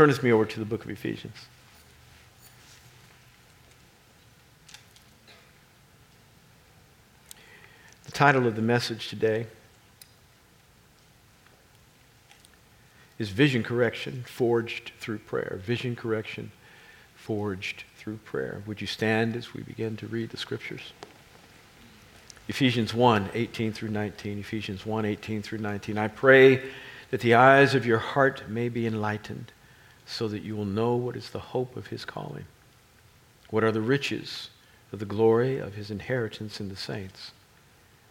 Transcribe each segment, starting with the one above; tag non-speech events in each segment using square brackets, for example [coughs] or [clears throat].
Turn with me over to the book of Ephesians. The title of the message today is Vision Correction Forged Through Prayer. Vision Correction Forged Through Prayer. Would you stand as we begin to read the scriptures? Ephesians 1 18 through 19. Ephesians 1 18 through 19. I pray that the eyes of your heart may be enlightened, so that you will know what is the hope of his calling, what are the riches of the glory of his inheritance in the saints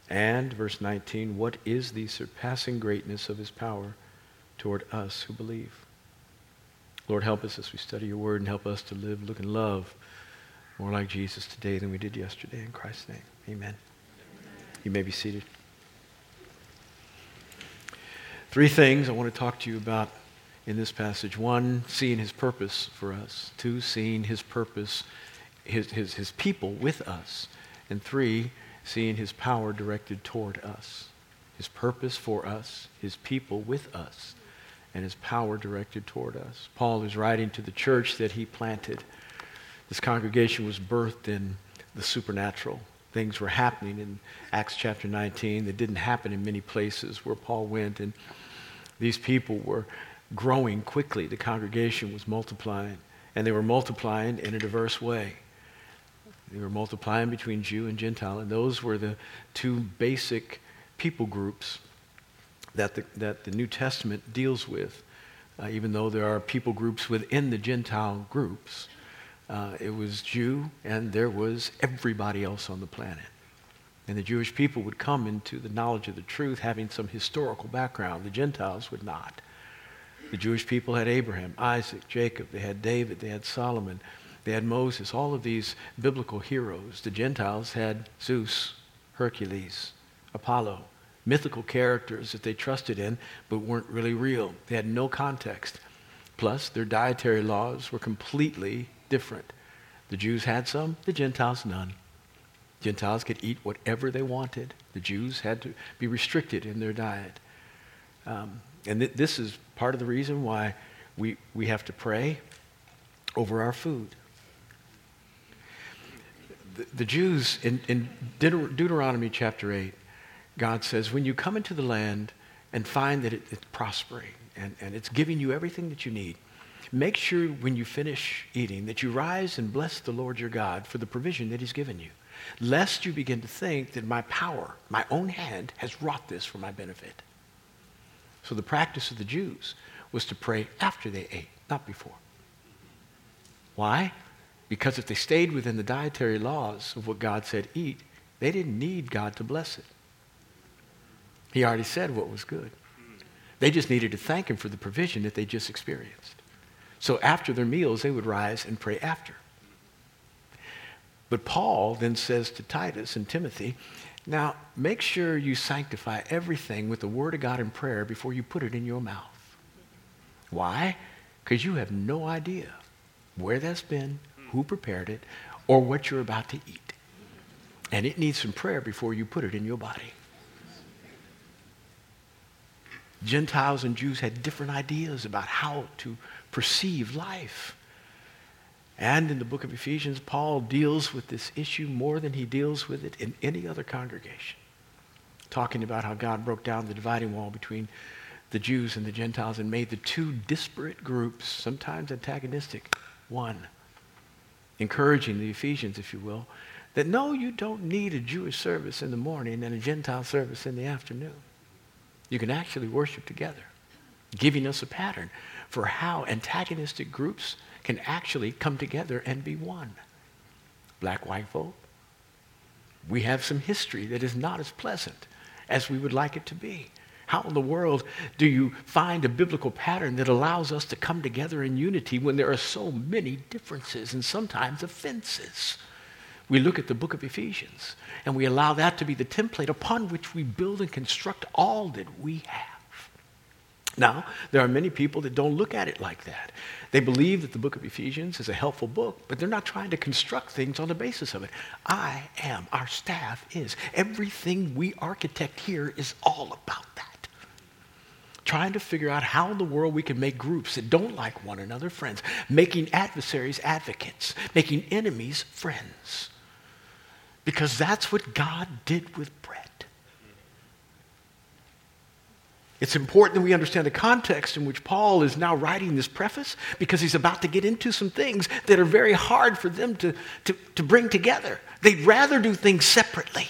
and, verse 19, what is the surpassing greatness of his power toward us who believe? Lord, help us as we study your word and help us to live, look, and love more like Jesus today than we did yesterday. In Christ's name, amen. You may be seated. Three things I want to talk to you about in this passage. One, seeing his purpose for us. Two, seeing his purpose, his, his, his people with us. And three, seeing his power directed toward us, his purpose for us, his people with us, and his power directed toward us. Paul is writing to the church that he planted. This congregation was birthed in the supernatural. Things were happening in Acts chapter 19 that didn't happen in many places where Paul went. And these people were growing quickly. The congregation was multiplying, and they were multiplying in a diverse way. They were multiplying between Jew and Gentile, and those were the two basic people groups that the, that the New Testament deals with. Uh, even though there are people groups within the Gentile groups, uh, it was Jew and there was everybody else on the planet. And the Jewish people would come into the knowledge of the truth having some historical background. The Gentiles would not. The Jewish people had Abraham, Isaac, Jacob, they had David, they had Solomon. They had Moses, all of these biblical heroes. The Gentiles had Zeus, Hercules, Apollo, mythical characters that they trusted in but weren't really real. They had no context. Plus, their dietary laws were completely different. The Jews had some, the Gentiles none. Gentiles could eat whatever they wanted. The Jews had to be restricted in their diet. Um, and th- this is part of the reason why we, we have to pray over our food the, Jews, in, in Deuteronomy chapter 8, God says, when you come into the land and find that it, it's prospering and, and it's giving you everything that you need, make sure when you finish eating that you rise and bless the Lord your God for the provision that he's given you, lest you begin to think that my power, my own hand, has wrought this for my benefit. So the practice of the Jews was to pray after they ate, not before. Why? Because if they stayed within the dietary laws of what God said eat, they didn't need God to bless it. He already said what was good. They just needed to thank Him for the provision that they just experienced. So after their meals, they would rise and pray after. But Paul then says to Titus and Timothy, now make sure you sanctify everything with the Word of God in prayer before you put it in your mouth. Why? Because you have no idea where that's been, who prepared it, or what you're about to eat. And it needs some prayer before you put it in your body. Gentiles and Jews had different ideas about how to perceive life. And in the book of Ephesians, Paul deals with this issue more than he deals with it in any other congregation, talking about how God broke down the dividing wall between the Jews and the Gentiles and made the two disparate groups, sometimes antagonistic, one encouraging the Ephesians, if you will, that no, you don't need a Jewish service in the morning and a Gentile service in the afternoon. You can actually worship together, giving us a pattern for how antagonistic groups can actually come together and be one. Black, white folk, we have some history that is not as pleasant as we would like it to be. How in the world do you find a biblical pattern that allows us to come together in unity when there are so many differences and sometimes offenses? We look at the book of Ephesians and we allow that to be the template upon which we build and construct all that we have. Now, there are many people that don't look at it like that. They believe that the book of Ephesians is a helpful book, but they're not trying to construct things on the basis of it. I am, our staff is. Everything we architect here is all about that trying to figure out how in the world we can make groups that don't like one another friends, making adversaries advocates, making enemies friends. Because that's what God did with bread. It's important that we understand the context in which Paul is now writing this preface because he's about to get into some things that are very hard for them to, to, to bring together. They'd rather do things separately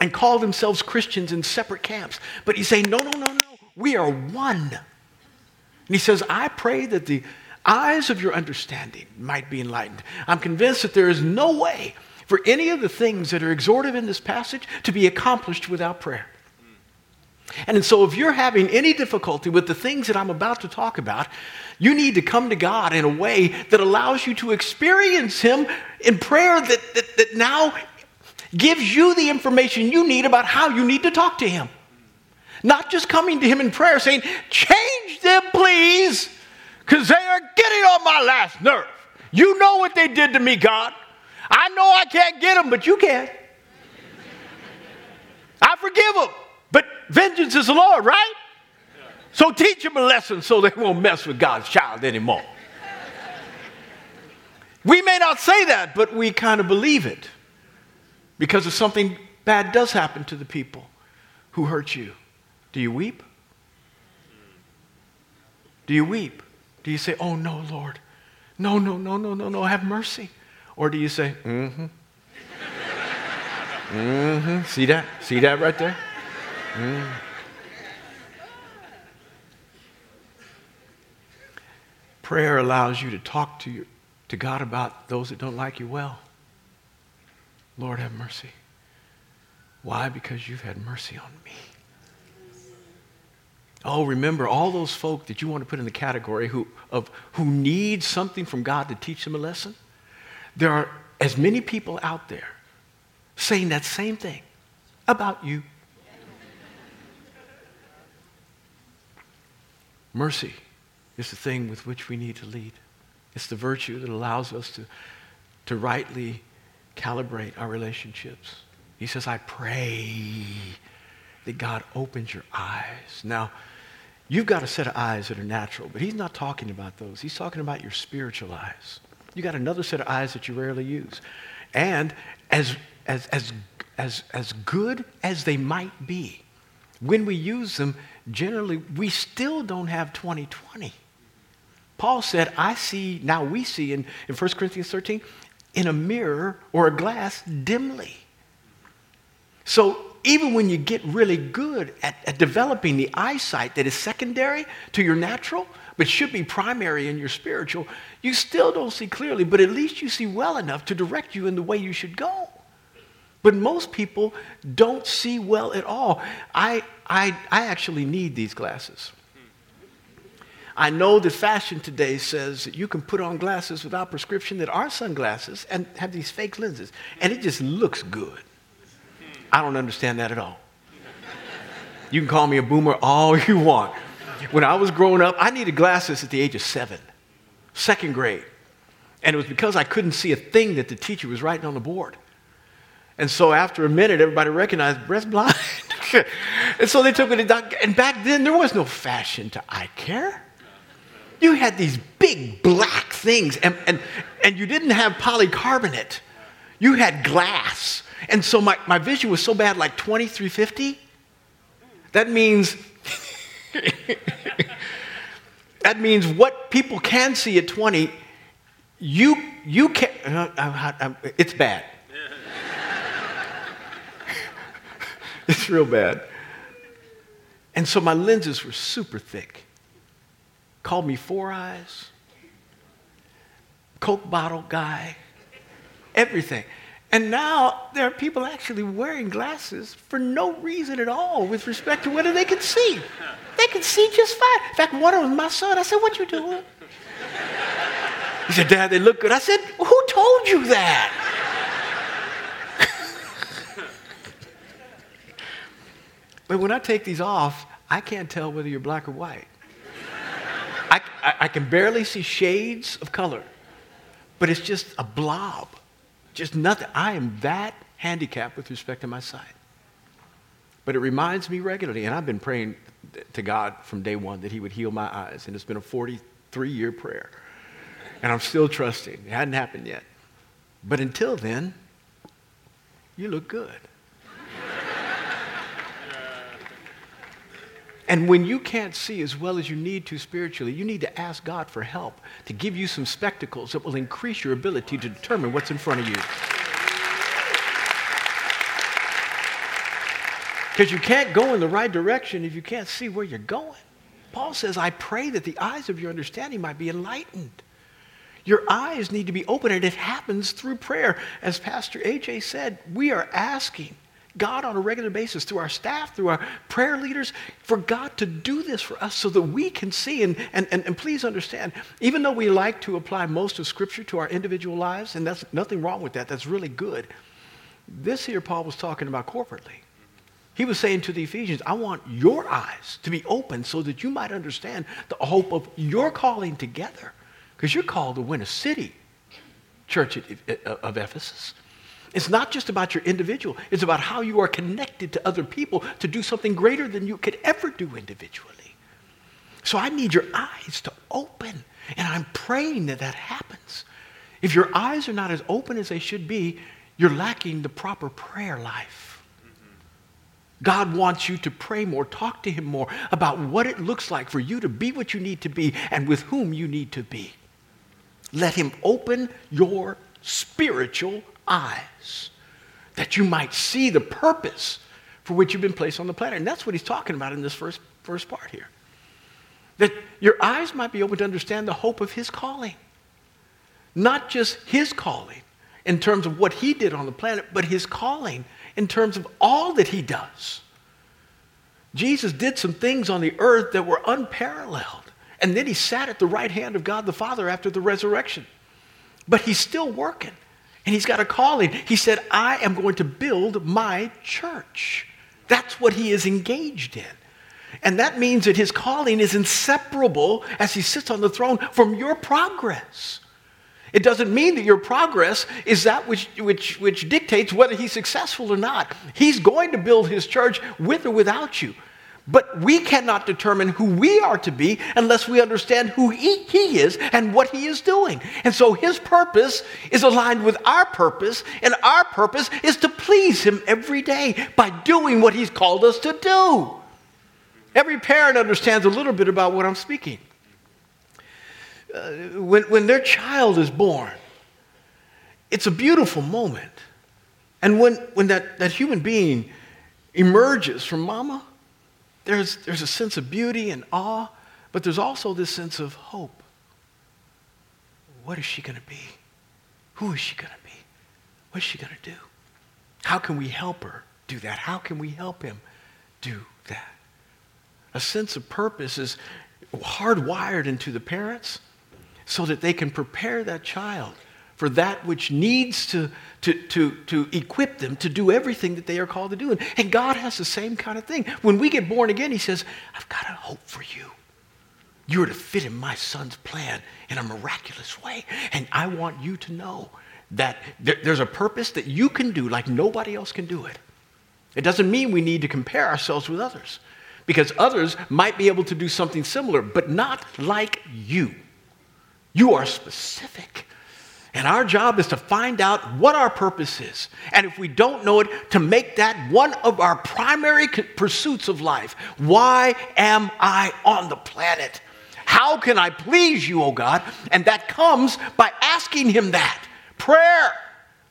and call themselves Christians in separate camps. But he's saying, no, no, no, no. We are one. And he says, I pray that the eyes of your understanding might be enlightened. I'm convinced that there is no way for any of the things that are exhorted in this passage to be accomplished without prayer. And so, if you're having any difficulty with the things that I'm about to talk about, you need to come to God in a way that allows you to experience Him in prayer that, that, that now gives you the information you need about how you need to talk to Him. Not just coming to Him in prayer saying, Change them, please, because they are getting on my last nerve. You know what they did to me, God. I know I can't get them, but you can. I forgive them. But vengeance is the Lord, right? So teach them a lesson so they won't mess with God's child anymore. We may not say that, but we kind of believe it because if something bad does happen to the people who hurt you, do you weep? Do you weep? Do you say, Oh no, Lord? No, no, no, no, no, no, have mercy. Or do you say, Mm hmm. [laughs] mm hmm. See that? See that right there? Mm. Prayer allows you to talk to, your, to God about those that don't like you well. Lord, have mercy. Why? Because you've had mercy on me. Oh, remember all those folk that you want to put in the category who, of, who need something from God to teach them a lesson? There are as many people out there saying that same thing about you. Mercy is the thing with which we need to lead. It's the virtue that allows us to, to rightly calibrate our relationships. He says, I pray that God opens your eyes. Now, you've got a set of eyes that are natural, but he's not talking about those. He's talking about your spiritual eyes. You got another set of eyes that you rarely use. And as, as, as, as, as good as they might be, when we use them, generally, we still don't have 2020. Paul said, I see, now we see in, in 1 Corinthians 13, in a mirror or a glass dimly. So even when you get really good at, at, developing the eyesight that is secondary to your natural, but should be primary in your spiritual, you still don't see clearly, but at least you see well enough to direct you in the way you should go. But most people don't see well at all. I, I, I actually need these glasses. I know that fashion today says that you can put on glasses without prescription that are sunglasses and have these fake lenses, and it just looks good. I don't understand that at all. You can call me a boomer all [laughs] you want. When I was growing up, I needed glasses at the age of seven, second grade. And it was because I couldn't see a thing that the teacher was writing on the board. And so after a minute, everybody recognized Brett's blind. [laughs] and so they took me to doctor. And back then, there was no fashion to eye care. You had these big black things, and, and, and you didn't have polycarbonate. You had glass. And so my, my vision was so bad, like 2350. That means [laughs] that means what people can see at 20, you, you can, uh, uh, uh, it's bad. [laughs] it's real bad. And so my lenses were super thick called me Four Eyes, Coke bottle guy, everything. And now there are people actually wearing glasses for no reason at all with respect to whether they can see. They can see just fine. In fact, one of them my son. I said, What you doing? He said, Dad, they look good. I said, Who told you that? But when I take these off, I can't tell whether you're black or white. I, I, I can barely see shades of color, but it's just a blob. Just nothing. I am that handicapped with respect to my sight. But it reminds me regularly, and I've been praying to God from day one that He would heal my eyes. And it's been a 43 year prayer. And I'm still trusting. It hadn't happened yet. But until then, you look good. And when you can't see as well as you need to spiritually, you need to ask God for help to give you some spectacles that will increase your ability to determine what's in front of you. Because you can't go in the right direction if you can't see where you're going. Paul says, I pray that the eyes of your understanding might be enlightened. Your eyes need to be open, and it happens through prayer. As Pastor AJ said, we are asking God on a regular basis through our staff, through our prayer leaders, for God to do this for us so that we can see. And, and, and, and, please understand, even though we like to apply most of Scripture to our individual lives, and that's nothing wrong with that, that's really good. This here, Paul was talking about corporately. He was saying to the Ephesians, I want your eyes to be open so that you might understand the hope of your calling together. Because you're called to win a city, church of Ephesus. It's not just about your individual, it's about how you are connected to other people to do something greater than you could ever do individually. So I need your eyes to open, and I'm praying that that happens. If your eyes are not as open as they should be, you're lacking the proper prayer life. God wants you to pray more, talk to Him more about what it looks like for you to be what you need to be and with whom you need to be. Let Him open your spiritual eyes that you might see the purpose for which you've been placed on the planet. And that's what he's talking about in this first, first part here. That your eyes might be open to understand the hope of his calling. Not just his calling in terms of what he did on the planet, but his calling in terms of all that he does. Jesus did some things on the earth that were unparalleled. And then he sat at the right hand of God the Father after the resurrection. But he's still working. And he's got a calling. He said, I am going to build my church. That's what he is engaged in. And that means that his calling is inseparable as he sits on the throne from your progress. It doesn't mean that your progress is that which, which, which dictates whether he's successful or not. He's going to build his church with or without you. But we cannot determine who we are to be unless we understand who he, he, is and what he is doing. And so his purpose is aligned with our purpose, and our purpose is to please him every day by doing what he's called us to do. Every parent understands a little bit about what I'm speaking. Uh, when, when their child is born, it's a beautiful moment. And when, when that, that human being emerges from mama, there's, there's a sense of beauty and awe, but there's also this sense of hope. What is she going to be? Who is she going to be? What is she going to do? How can we help her do that? How can we help him do that? A sense of purpose is hardwired into the parents so that they can prepare that child for that which needs to, to, to, to equip them to do everything that they are called to do. And, and God has the same kind of thing. When we get born again, He says, I've got a hope for you. You're to fit in my son's plan in a miraculous way. And I want you to know that there, there's a purpose that you can do like nobody else can do it. It doesn't mean we need to compare ourselves with others because others might be able to do something similar, but not like you. You are specific. And our job is to find out what our purpose is. And if we don't know it, to make that one of our primary pursuits of life. Why am I on the planet? How can I please you, O oh God? And that comes by asking Him that. Prayer.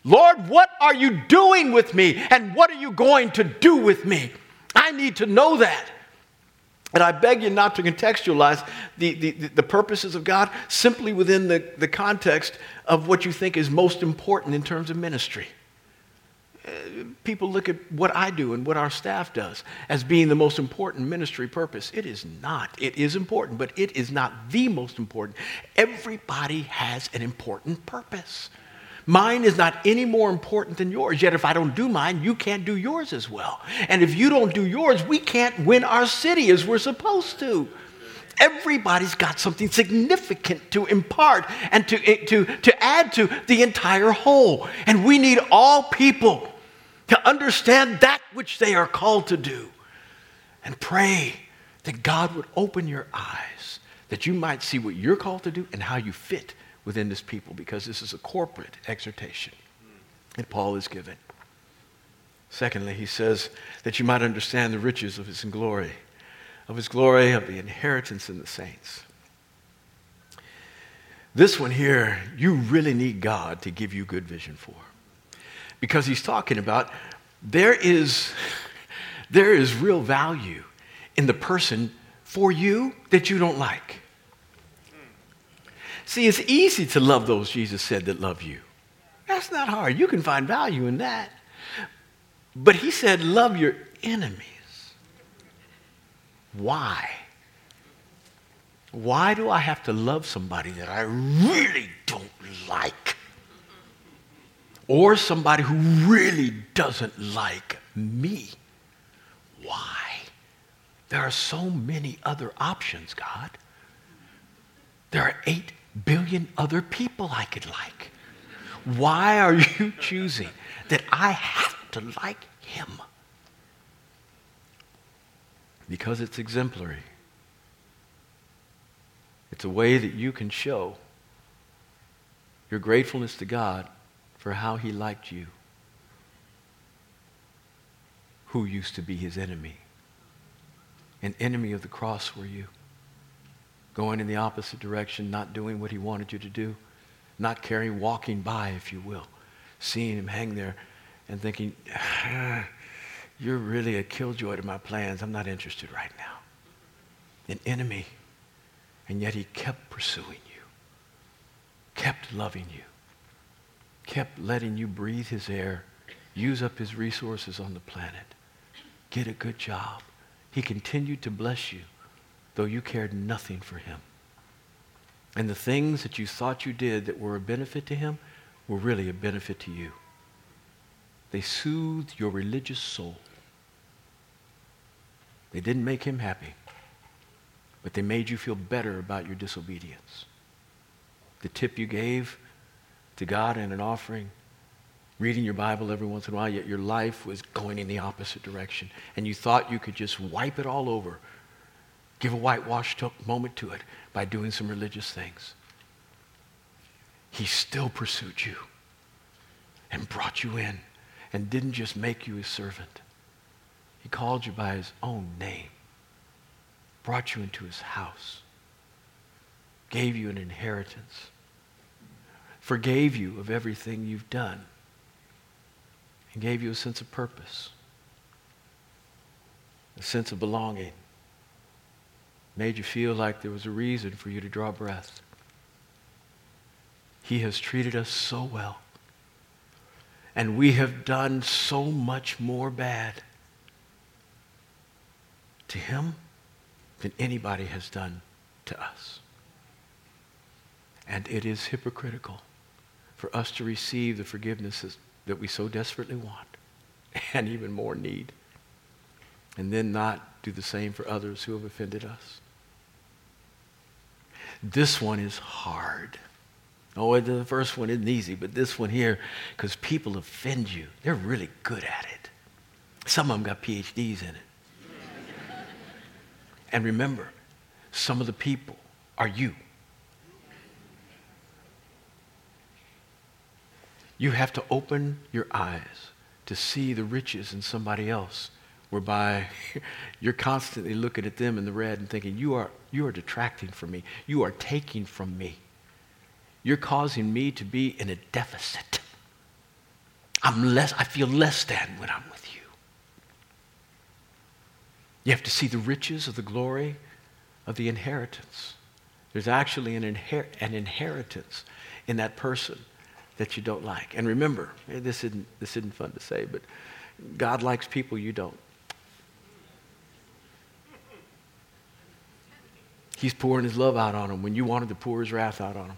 Lord, what are you doing with me? And what are you going to do with me? I need to know that. And I beg you not to contextualize the, the, the, purposes of God simply within the, the context of what you think is most important in terms of ministry. Uh, people look at what I do and what our staff does as being the most important ministry purpose. It is not. It is important, but it is not the most important. Everybody has an important purpose. Mine is not any more important than yours. Yet if I don't do mine, you can't do yours as well. And if you don't do yours, we can't win our city as we're supposed to. Everybody's got something significant to impart and to, eh, to, to add to the entire whole. And we need all people to understand that which they are called to do, and pray that God would open your eyes, that you might see what you're called to do and how you fit within this people, because this is a corporate exhortation that Paul is giving. Secondly, he says that you might understand the riches of his glory, of his glory, of the inheritance in the saints. This one here, you really need God to give you good vision for. Because he's talking about there is, there is real value in the person for you that you don't like. See, it's easy to love those Jesus said that love you. That's not hard. You can find value in that. But he said, love your enemies. Why? Why do I have to love somebody that I really don't like? Or somebody who really doesn't like me? Why? There are so many other options, God. There are eight billion other people I could like. Why are you [laughs] choosing that I have to like him? Because it's exemplary. It's a way that you can show your gratefulness to God for how he liked you, who used to be his enemy. An enemy of the cross were you. Going in the opposite direction, not doing what he wanted you to do not caring, walking by, if you will, seeing him hang there and thinking, ah, you're really a killjoy to my plans. I'm not interested right now. An enemy. And yet he kept pursuing you, kept loving you, kept letting you breathe his air, use up his resources on the planet, get a good job. He continued to bless you, though you cared nothing for him. And the things that you thought you did that were a benefit to him were really a benefit to you. They soothed your religious soul. They didn't make him happy, but they made you feel better about your disobedience. The tip you gave to God in an offering, reading your Bible every once in a while, yet your life was going in the opposite direction. And you thought you could just wipe it all over give a whitewash moment to it by doing some religious things. He still pursued you and brought you in and didn't just make you his servant. He called you by his own name, brought you into his house, gave you an inheritance, forgave you of everything you've done, and gave you a sense of purpose, a sense of belonging made you feel like there was a reason for you to draw breath. He has treated us so well. And we have done so much more bad to him than anybody has done to us. And it is hypocritical for us to receive the forgiveness that we so desperately want and even more need, and then not do the same for others who have offended us. This one is hard. Oh, the first one isn't easy, but this one here, because people offend you, they're really good at it. Some of them got PhDs in it. and remember, some of the people are you. You have to open your eyes to see the riches in somebody else whereby [laughs] you're constantly looking at them in the red and thinking, you are, you are detracting from me. You are taking from me. You're causing me to be in a deficit. I'm less, I feel less than when I'm with you. You have to see the riches of the glory of the inheritance. There's actually an, inher- an inheritance in that person that you don't like. And remember, this isn't, this isn't fun to say, but God likes people you don't. He's pouring his love out on them when you wanted to pour his wrath out on them.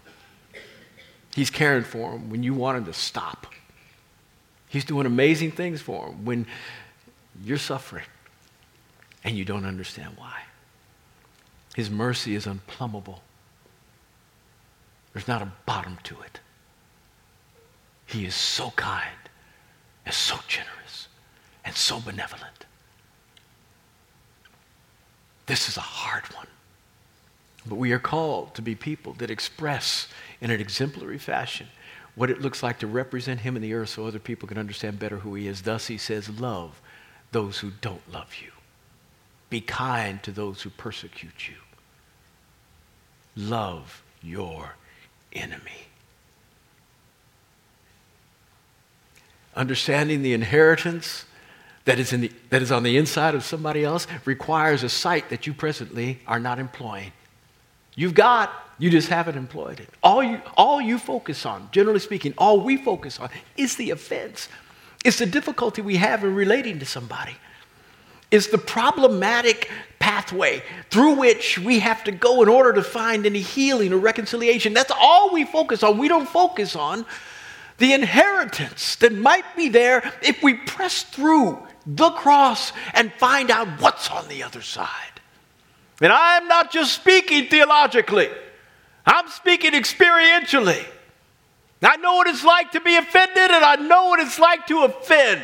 He's caring for them when you wanted to stop. He's doing amazing things for them when you're suffering and you don't understand why. His mercy is unplumbable. There's not a bottom to it. He is so kind and so generous and so benevolent. This is a hard one. But we are called to be people that express in an exemplary fashion what it looks like to represent him in the earth so other people can understand better who he is. Thus, he says, Love those who don't love you, be kind to those who persecute you, love your enemy. Understanding the inheritance that is, in the, that is on the inside of somebody else requires a sight that you presently are not employing. You've got, you just haven't employed it. All you, all you focus on, generally speaking, all we focus on is the offense. It's the difficulty we have in relating to somebody. It's the problematic pathway through which we have to go in order to find any healing or reconciliation. That's all we focus on. We don't focus on the inheritance that might be there if we press through the cross and find out what's on the other side. And I'm not just speaking theologically, I'm speaking experientially. I know what it's like to be offended, and I know what it's like to offend.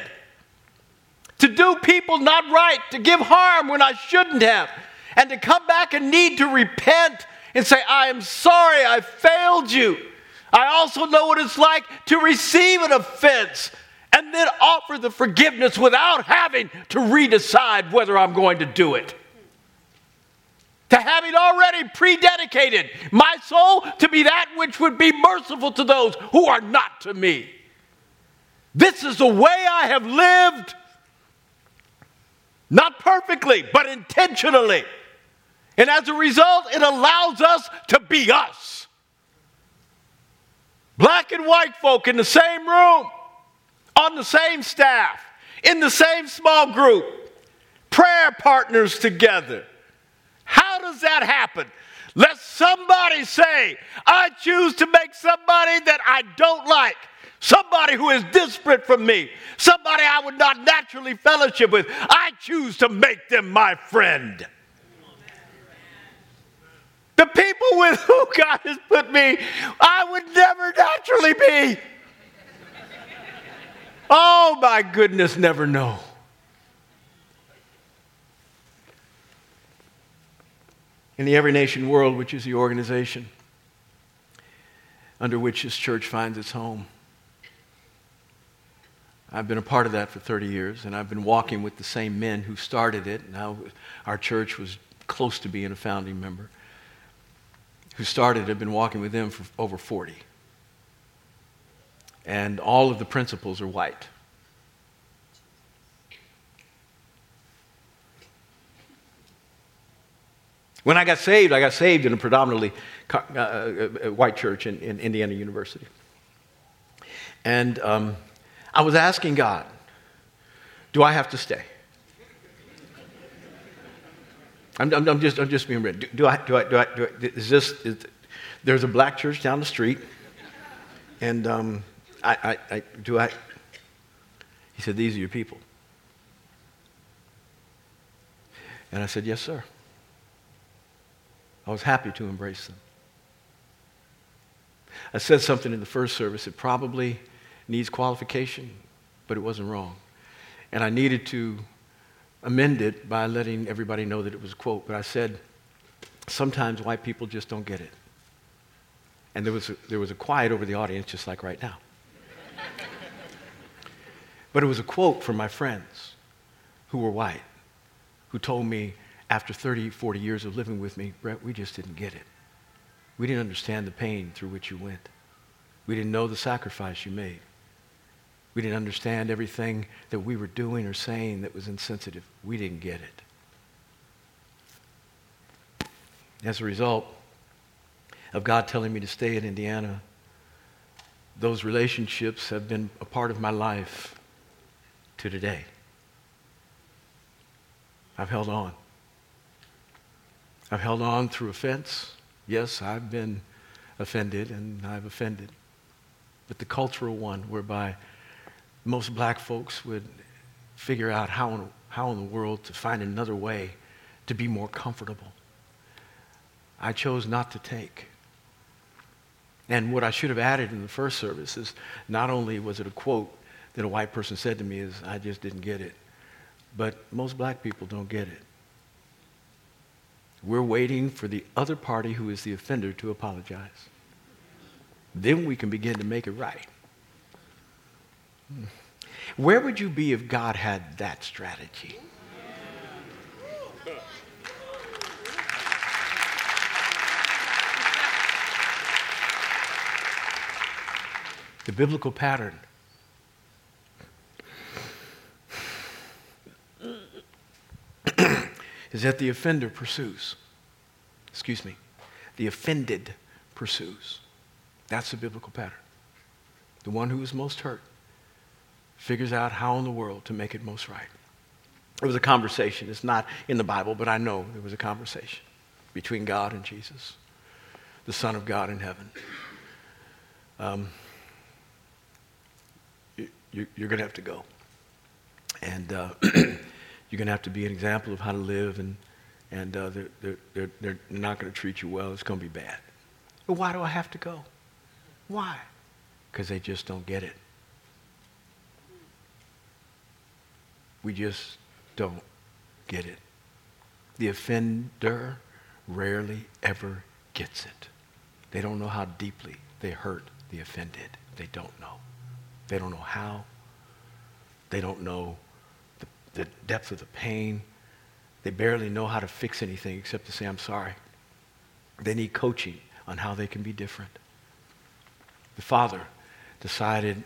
To do people not right, to give harm when I shouldn't have, and to come back and need to repent and say, I am sorry, I failed you. I also know what it's like to receive an offense and then offer the forgiveness without having to redecide whether I'm going to do it. To having already prededicated my soul to be that which would be merciful to those who are not to me. This is the way I have lived, not perfectly, but intentionally. And as a result, it allows us to be us. Black and white folk in the same room on the same staff, in the same small group, prayer partners together. Does that happen? Let somebody say, I choose to make somebody that I don't like, somebody who is disparate from me, somebody I would not naturally fellowship with. I choose to make them my friend. The people with [laughs] whom God has put me, I would never naturally be. Oh my goodness, never know. In the Every Nation World, which is the organization under which this church finds its home, I've been a part of that for 30 years, and I've been walking with the same men who started it. Now, our church was close to being a founding member. Who started I've been walking with them for over 40 and all of the principals are white. When I got saved, I got saved in a predominantly uh, uh, uh, white church in, in, Indiana University. And um, I was asking God, do I have to stay? I'm, I'm, I'm just, I'm just being real. Do, do, I, do, I, do, I, do I, is this, is, there's a black church down the street, and um, I, I, I, do I? He said, These are your people. And I said, Yes, sir. I was happy to embrace them. I said something in the first service that probably needs qualification, but it wasn't wrong. And I needed to amend it by letting everybody know that it was a quote. But I said, sometimes white people just don't get it. And there was a, there was a quiet over the audience, just like right now. but it was a quote from my friends who were white, who told me after 30, 40 years of living with me, Brett, we just didn't get it. We didn't understand the pain through which you went. We didn't know the sacrifice you made. We didn't understand everything that we were doing or saying that was insensitive. We didn't get it. As a result of God telling me to stay in Indiana, those relationships have been a part of my life to today. I've held on. I've held on through offense. Yes, I've been offended and I've offended. But the cultural one whereby most black folks would figure out how in, how in the world to find another way to be more comfortable. I chose not to take. And what I should have added in the first service is not only was it a quote that a white person said to me is, I just didn't get it. But most black people don't get it. We're waiting for the other party who is the offender to apologize. Then we can begin to make it right. Where would you be if God had that strategy? The biblical pattern is that the offender pursues. Excuse me. The offended pursues. That's the biblical pattern. The one who is most hurt figures out how in the world to make it most right. It was a conversation. It's not in the Bible, but I know there was a conversation between God and Jesus, the Son of God in heaven. Um, you, are going to have to go. And uh, [clears throat] you're going to have to be an example of how to live, and, and uh, they're, they're, they're, they're not going to treat you well. It's going to be bad. But why do I have to go? Why? Because they just don't get it. We just don't get it. The offender rarely ever gets it. They don't know how deeply they hurt the offended. They don't know. They don't know how. They don't know the, depth of the pain. They barely know how to fix anything except to say, I'm sorry. They need coaching on how they can be different. The father decided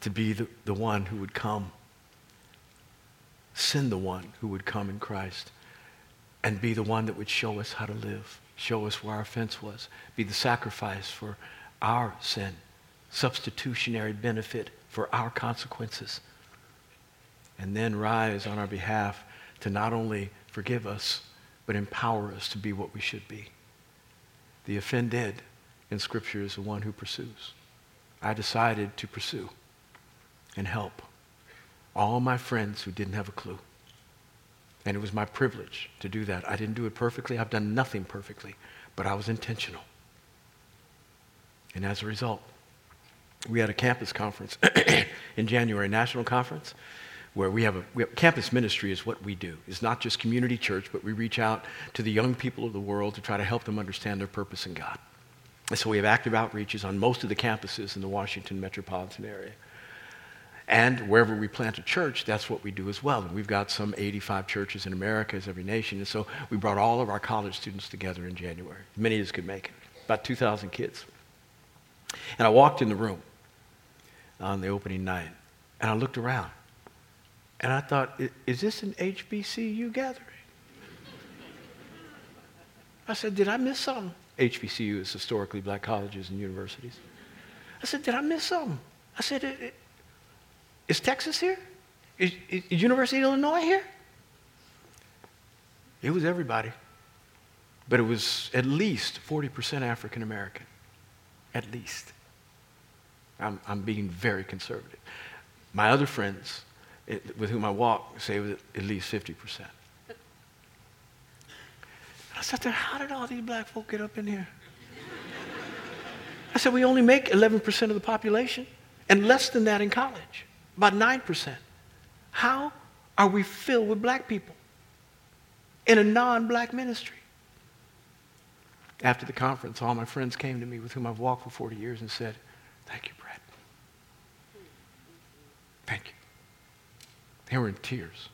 to be the, the one who would come send the one who would come in Christ and be the one that would show us how to live, show us where our offense was, be the sacrifice for our sin, substitutionary benefit for our consequences, and then rise on our behalf to not only forgive us, but empower us to be what we should be. The offended in Scripture is the one who pursues. I decided to pursue and help all my friends who didn't have a clue. And it was my privilege to do that. I didn't do it perfectly. I've done nothing perfectly, but I was intentional. And as a result, we had a campus conference [coughs] in January, national conference, where we have a we have, campus ministry is what we do. It's not just community church, but we reach out to the young people of the world to try to help them understand their purpose in God. And so we have active outreaches on most of the campuses in the Washington metropolitan area. And wherever we plant a church, that's what we do as well. And we've got some 85 churches in America, as every nation. And so we brought all of our college students together in January. Many of us could make it, about 2,000 kids. And I walked in the room on the opening night, and I looked around. And I thought, is this an HBCU gathering? I said, did I miss something? HBCU is historically black colleges and universities. I said, did I miss something? I said, is Texas here? Is, is, University of Illinois here? It was everybody. But it was at least 40% African American. At least. I'm, I'm being very conservative. My other friends it, with whom I walk say at least 50%. I sat there, how did all these black folk get up in here? I said, we only make 11% of the population and less than that in college about 9%. How are we filled with black people in a non black ministry? After the conference, all my friends came to me with whom I've walked for 40 years and said, Thank you, Brad. Thank you. They were in tears.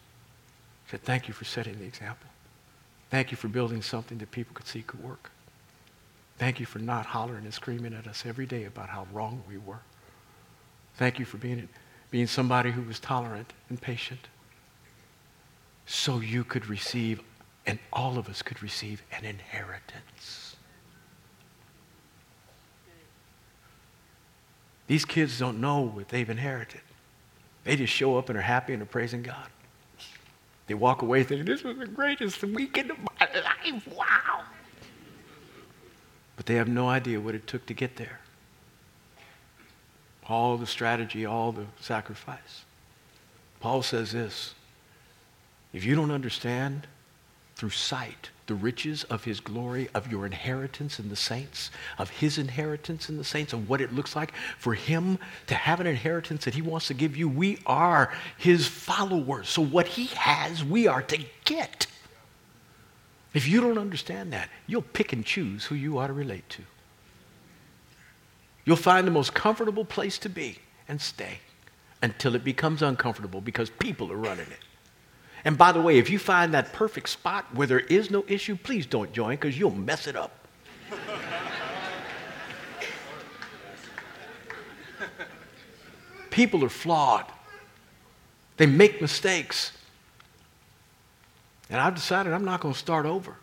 Said, Thank you for setting the example. Thank you for building something that people could see could work. Thank you for not hollering and screaming at us every day about how wrong we were. Thank you for being being somebody who was tolerant and patient so you could receive, and all of us could receive, an inheritance. These kids don't know what they've inherited. They just show up and are happy and are praising God. They walk away thinking, this was the greatest weekend of my life. Wow. But they have no idea what it took to get there all the strategy, all the sacrifice. Paul says this if you don't understand through sight the riches of his glory, of your inheritance in the saints, of his inheritance in the saints, of what it looks like for him to have an inheritance that he wants to give you. We are his followers. So what he has, we are to get. If you don't understand that, you'll pick and choose who you ought to relate to. You'll find the most comfortable place to be and stay until it becomes uncomfortable because people are running it. And by the way, if you find that perfect spot where there is no issue, please don't join because you'll mess it up. People are flawed, they make mistakes. And I've decided I'm not going to start over.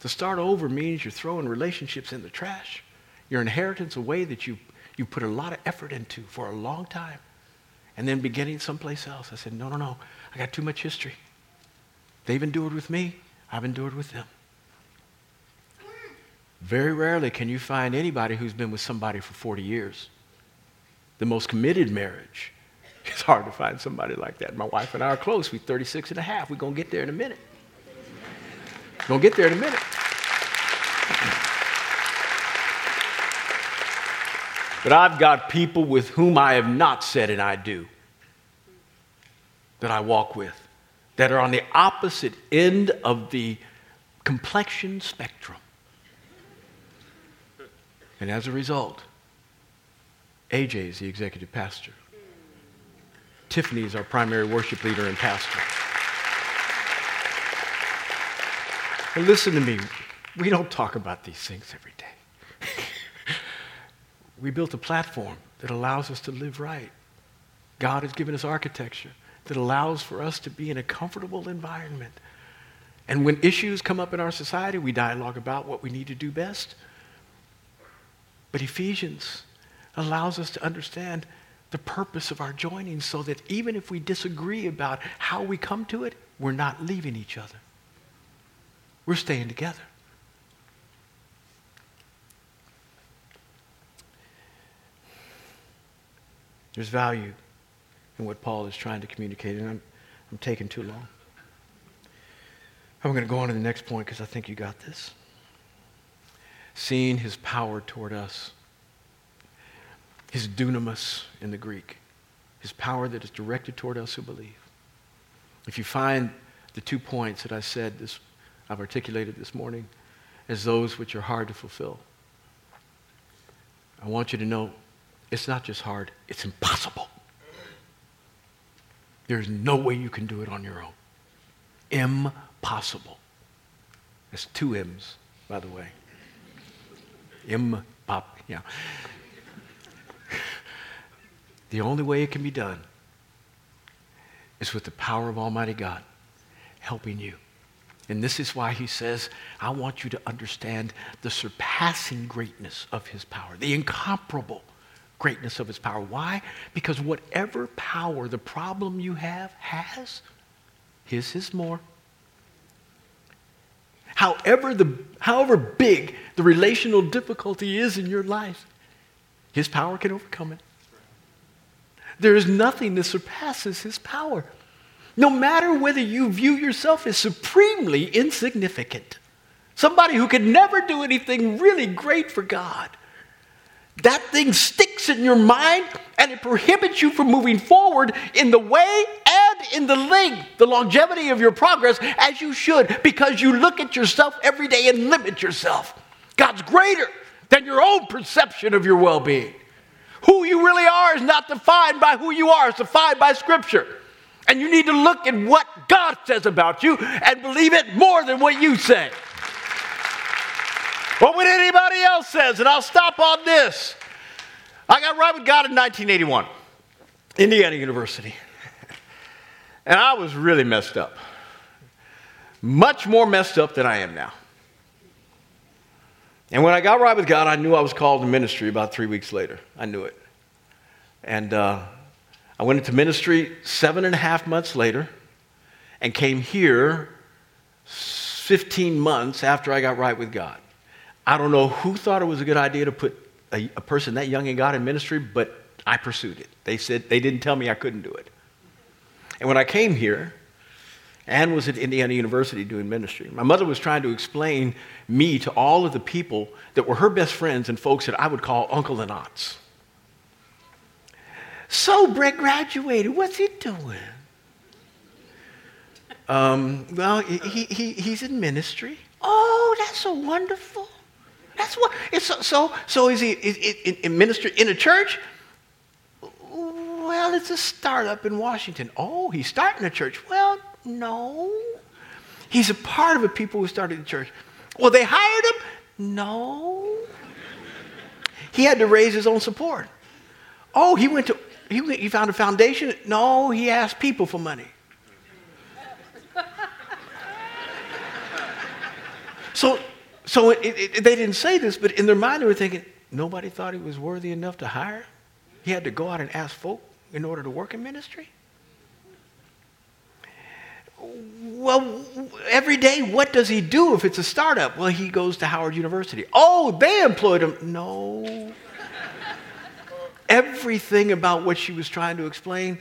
To start over means you're throwing relationships in the trash, your inheritance away that you, you put a lot of effort into for a long time and then beginning someplace else. I said, no, no, no. I got too much history. They've endured with me. I've endured with them. Very rarely can you find anybody who's been with somebody for 40 years. The most committed marriage. It's hard to find somebody like that. My wife and I are close. We're 36 and a half. We're going to get there in a minute. We're Going to get there in a minute. But I've got people with whom I have not said and I do that I walk with that are on the opposite end of the complexion spectrum. And as a result, AJ is the executive pastor. Tiffany is our primary worship leader and pastor. And listen to me, we don't talk about these things every day we built a platform that allows us to live right. God has given us architecture that allows for us to be in a comfortable environment. And when issues come up in our society, we dialogue about what we need to do best. But Ephesians allows us to understand the purpose of our joining so that even if we disagree about how we come to it, we're not leaving each other. We're staying together. There's value in what Paul is trying to communicate, and I'm, I'm taking too long. I'm going to go on to the next point because I think you got this. Seeing his power toward us, his dunamis in the Greek, his power that is directed toward us who believe. If you find the two points that I said this, I've articulated this morning as those which are hard to fulfill, I want you to know it's not just hard, it's impossible. There's no way you can do it on your own. Impossible. That's two M's, by the way. M pop, yeah. The only way it can be done is with the power of Almighty God helping you. And this is why he says, I want you to understand the surpassing greatness of his power, the incomparable greatness of his power. Why? Because whatever power the problem you have has, his is more. However, the, however big the relational difficulty is in your life, his power can overcome it. There is nothing that surpasses his power. No matter whether you view yourself as supremely insignificant, somebody who could never do anything really great for God, that thing sticks in your mind and it prohibits you from moving forward in the way and in the length, the longevity of your progress as you should because you look at yourself every day and limit yourself. God's greater than your own perception of your well being. Who you really are is not defined by who you are, it's defined by Scripture. And you need to look at what God says about you and believe it more than what you say. What would anybody else says? And I'll stop on this. I got right with God in 1981, Indiana University. And I was really messed up. Much more messed up than I am now. And when I got right with God, I knew I was called to ministry about three weeks later. I knew it. And uh, I went into ministry seven and a half months later and came here 15 months after I got right with God. I don't know who thought it was a good idea to put a, a person that young in God in ministry, but I pursued it. They said they didn't tell me I couldn't do it. And when I came here, Anne was at Indiana University doing ministry. My mother was trying to explain me to all of the people that were her best friends and folks that I would call uncle and aunts. So Brett graduated. What's he doing? Um, well, he, he, he's in ministry. Oh, that's so wonderful. That's what. It's so, so, so is he is, in, in ministry in a church? Well, it's a startup in Washington. Oh, he's starting a church. Well, no. He's a part of the people who started the church. Well, they hired him? No. He had to raise his own support. Oh, he went to, he, he found a foundation? No, he asked people for money. So, so it, it, they didn't say this, but in their mind they were thinking, nobody thought he was worthy enough to hire. He had to go out and ask folk in order to work in ministry. Well, every day, what does he do if it's a startup? Well, he goes to Howard University. Oh, they employed him. No. Everything about what she was trying to explain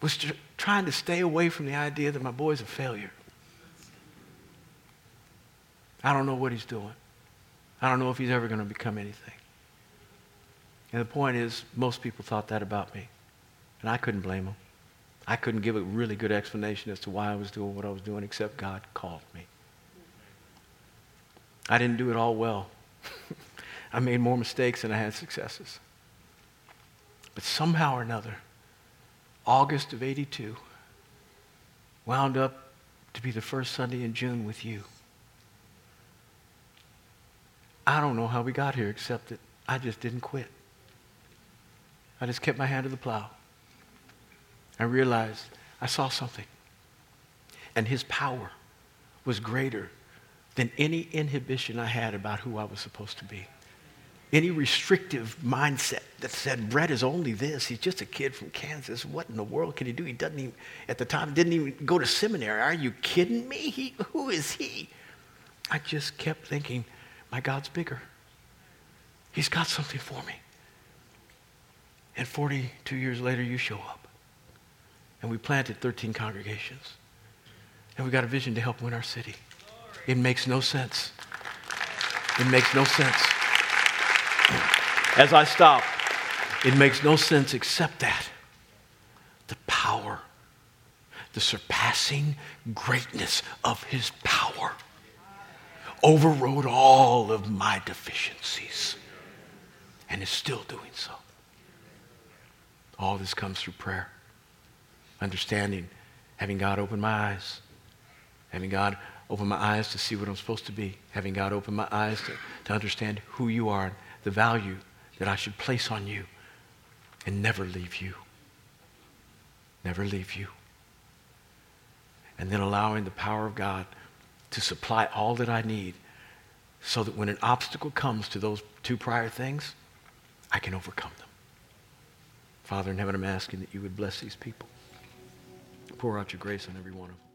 was trying to stay away from the idea that my boy's a failure. I don't know what he's doing. I don't know if he's ever going to become anything. And the point is, most people thought that about me. And I couldn't blame them. I couldn't give a really good explanation as to why I was doing what I was doing, except God called me. I didn't do it all well. [laughs] I made more mistakes than I had successes. But somehow or another, August of 82 wound up to be the first Sunday in June with you. I don't know how we got here, except that I just didn't quit. I just kept my hand to the plow. I realized I saw something. And his power was greater than any inhibition I had about who I was supposed to be. Any restrictive mindset that said, Brett is only this. He's just a kid from Kansas. What in the world can he do? He doesn't even, at the time, didn't even go to seminary. Are you kidding me? He, who is he? I just kept thinking, my God's bigger. He's got something for me. And 42 years later, you show up. And we planted 13 congregations. And we got a vision to help win our city. It makes no sense. It makes no sense. As I stop, it makes no sense except that the power, the surpassing greatness of his power overrode all of my deficiencies and is still doing so. All this comes through prayer, understanding, having God open my eyes, having God open my eyes to see what I'm supposed to be, having God open my eyes to, to understand who you are and the value that I should place on you and never leave you. Never leave you. And then allowing the power of God to supply all that I need so that when an obstacle comes to those two prior things, I can overcome them. Father in heaven, I'm asking that you would bless these people. Pour out your grace on every one of them.